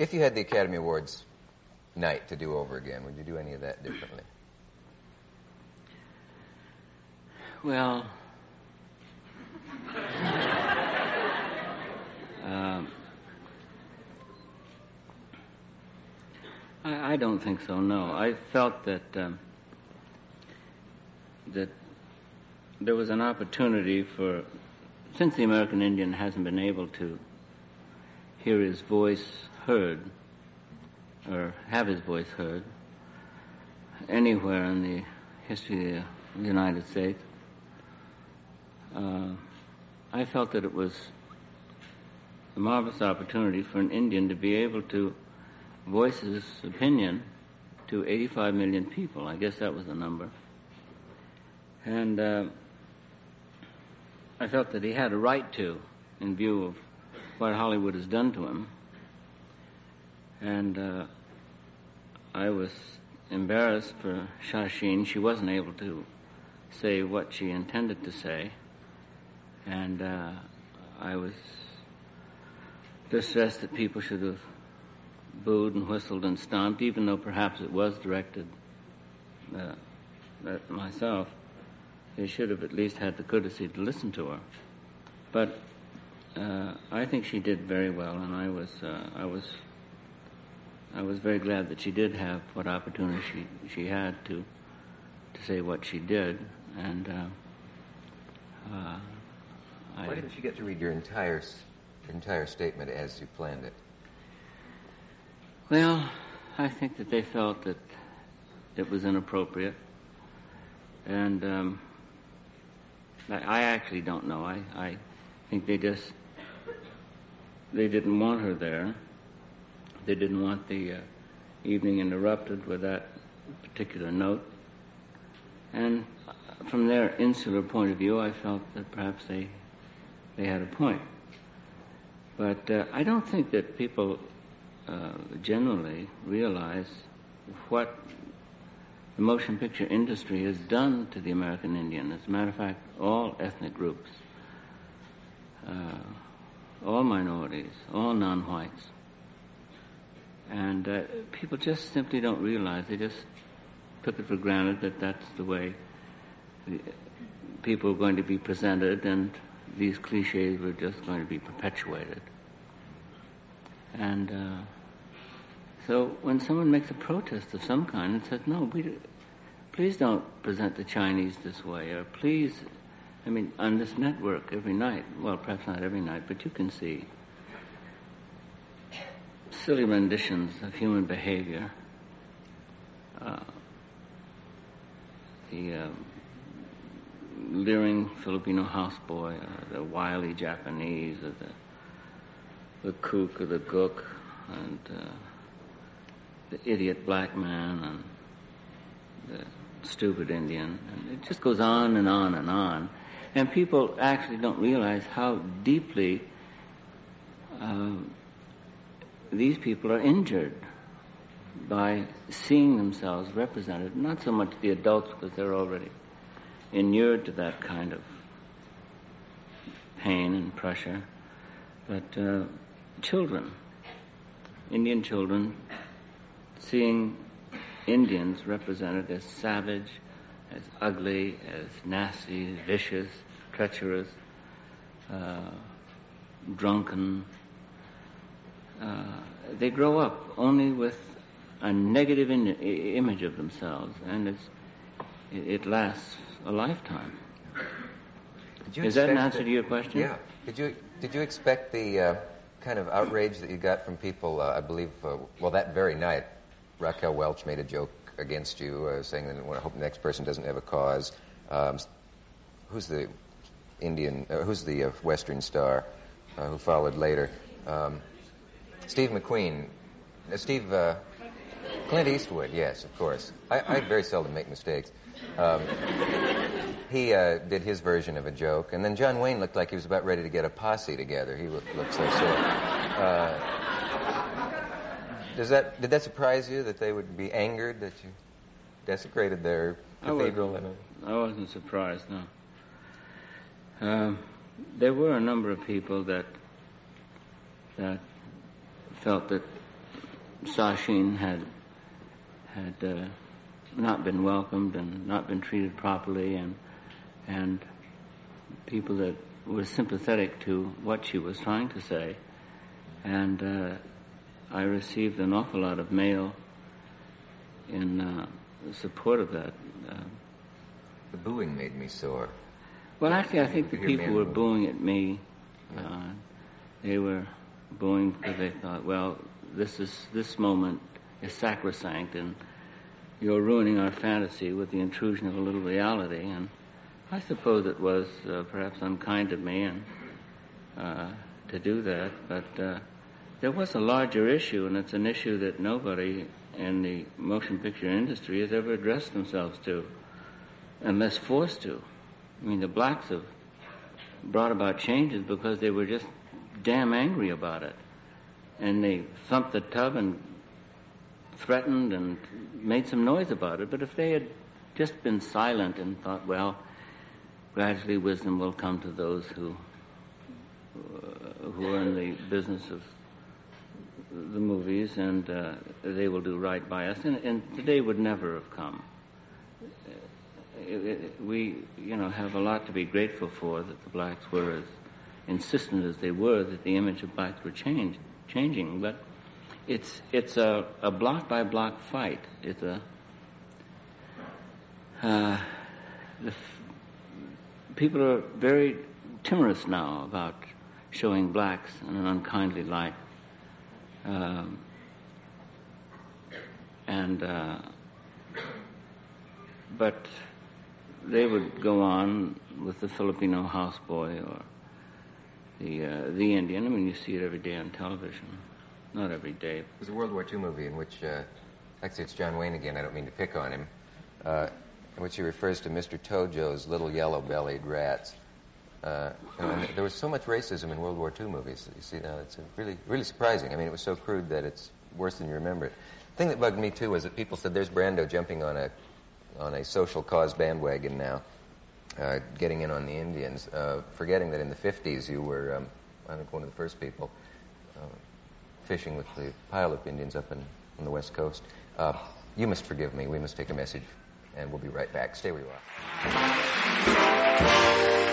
If you had the Academy Awards night to do over again, would you do any of that differently? Well, um, I, I, don't think so. No, I felt that um, that there was an opportunity for, since the American Indian hasn't been able to hear his voice heard or have his voice heard anywhere in the history of the United States, uh, I felt that it was a marvelous opportunity for an Indian to be able to voice his opinion to 85 million people. I guess that was the number. And uh, I felt that he had a right to, in view of what Hollywood has done to him. And uh, I was embarrassed for Sacheen. She wasn't able to say what she intended to say. And uh, I was distressed that people should have booed and whistled and stomped, even though perhaps it was directed uh, at myself. They should have at least had the courtesy to listen to her. But uh, I think she did very well, and I was uh, I was I was very glad that she did have what opportunity she she had to to say what she did, and. Uh, uh why didn't you get to read your entire your entire statement as you planned it? Well, I think that they felt that it was inappropriate, and um, I, I, actually don't know. I, I think they just they didn't want her there. They didn't want the uh, evening interrupted with that particular note, and from their insular point of view, I felt that perhaps they they had a point. But uh, I don't think that people uh, generally realize what the motion picture industry has done to the American Indian. As a matter of fact, all ethnic groups, uh, all minorities, all non-whites. And uh, people just simply don't realize. They just took it for granted that that's the way people are going to be presented and these cliches were just going to be perpetuated. And uh, so when someone makes a protest of some kind and says, no, we, please don't present the Chinese this way, or please, I mean, on this network every night, well, perhaps not every night, but you can see silly renditions of human behavior. Uh, the um, leering Filipino houseboy, uh, the wily Japanese, or the the kook or the gook, and uh, the idiot black man, and the stupid Indian, and it just goes on and on and on, and people actually don't realize how deeply uh, these people are injured by seeing themselves represented, not so much the adults because they're already inured to that kind of pain and pressure, but uh, children, Indian children, seeing Indians represented as savage, as ugly, as nasty, vicious, treacherous, uh, drunken. Uh, they grow up only with a negative in- image of themselves, and it, it lasts a lifetime. Is that an answer to your question? Yeah. Did you did you expect the uh, kind of outrage that you got from people? Uh, I believe, uh, well, that very night, Raquel Welch made a joke against you, uh, saying that I hope the next person doesn't have a cause. Um, who's the Indian? Uh, who's the uh, Western star who followed later? Um, Steve McQueen. Steve. Clint Eastwood, yes, of course. I, I very seldom make mistakes. Um, he uh, did his version of a joke, and then John Wayne looked like he was about ready to get a posse together. He looked, looked so sore. Uh, does that did that surprise you that they would be angered that you desecrated their cathedral? I, I wasn't surprised. No. Um, there were a number of people that that felt that Sacheen had had uh, not been welcomed and not been treated properly, and and people that were sympathetic to what she was trying to say, and uh, I received an awful lot of mail in uh, support of that. Uh, the booing made me sore. Well, actually, I think the people were booing at me. Uh, they were booing because they thought, well, this is this moment is sacrosanct, and you're ruining our fantasy with the intrusion of a little reality. And I suppose it was uh, perhaps unkind of me and uh, to do that, but uh, there was a larger issue, and it's an issue that nobody in the motion picture industry has ever addressed themselves to, unless forced to. I mean, the blacks have brought about changes because they were just damn angry about it. And they thumped the tub and threatened and made some noise about it. But if they had just been silent and thought, well, gradually wisdom will come to those who uh, who are in the business of the movies, and uh, they will do right by us. And, and today would never have come. We, you know, have a lot to be grateful for that the blacks were as insistent as they were that the image of blacks were change, changing. But it's it's a, a block by block fight. It's a uh, the f- people are very timorous now about showing blacks in an unkindly light. Um, and uh, but they would go on with the Filipino houseboy or the uh, the Indian. I mean, you see it every day on television. Not every day. There's a World War II movie in which, uh, actually, it's John Wayne again. I don't mean to pick on him. Uh, in which he refers to Mr. Tojo's little yellow-bellied rats. Uh, there was so much racism in World War II movies. You see, uh, it's really, really surprising. I mean, it was so crude that it's worse than you remember it. The thing that bugged me too was that people said, "There's Brando jumping on a on a social cause bandwagon now, uh, getting in on the Indians, uh, forgetting that in the 50s you were, um, I think, one of the first people uh, fishing with the Puyallup Indians up in, on the west coast. Uh, you must forgive me. We must take a message, and we'll be right back. Stay where you are.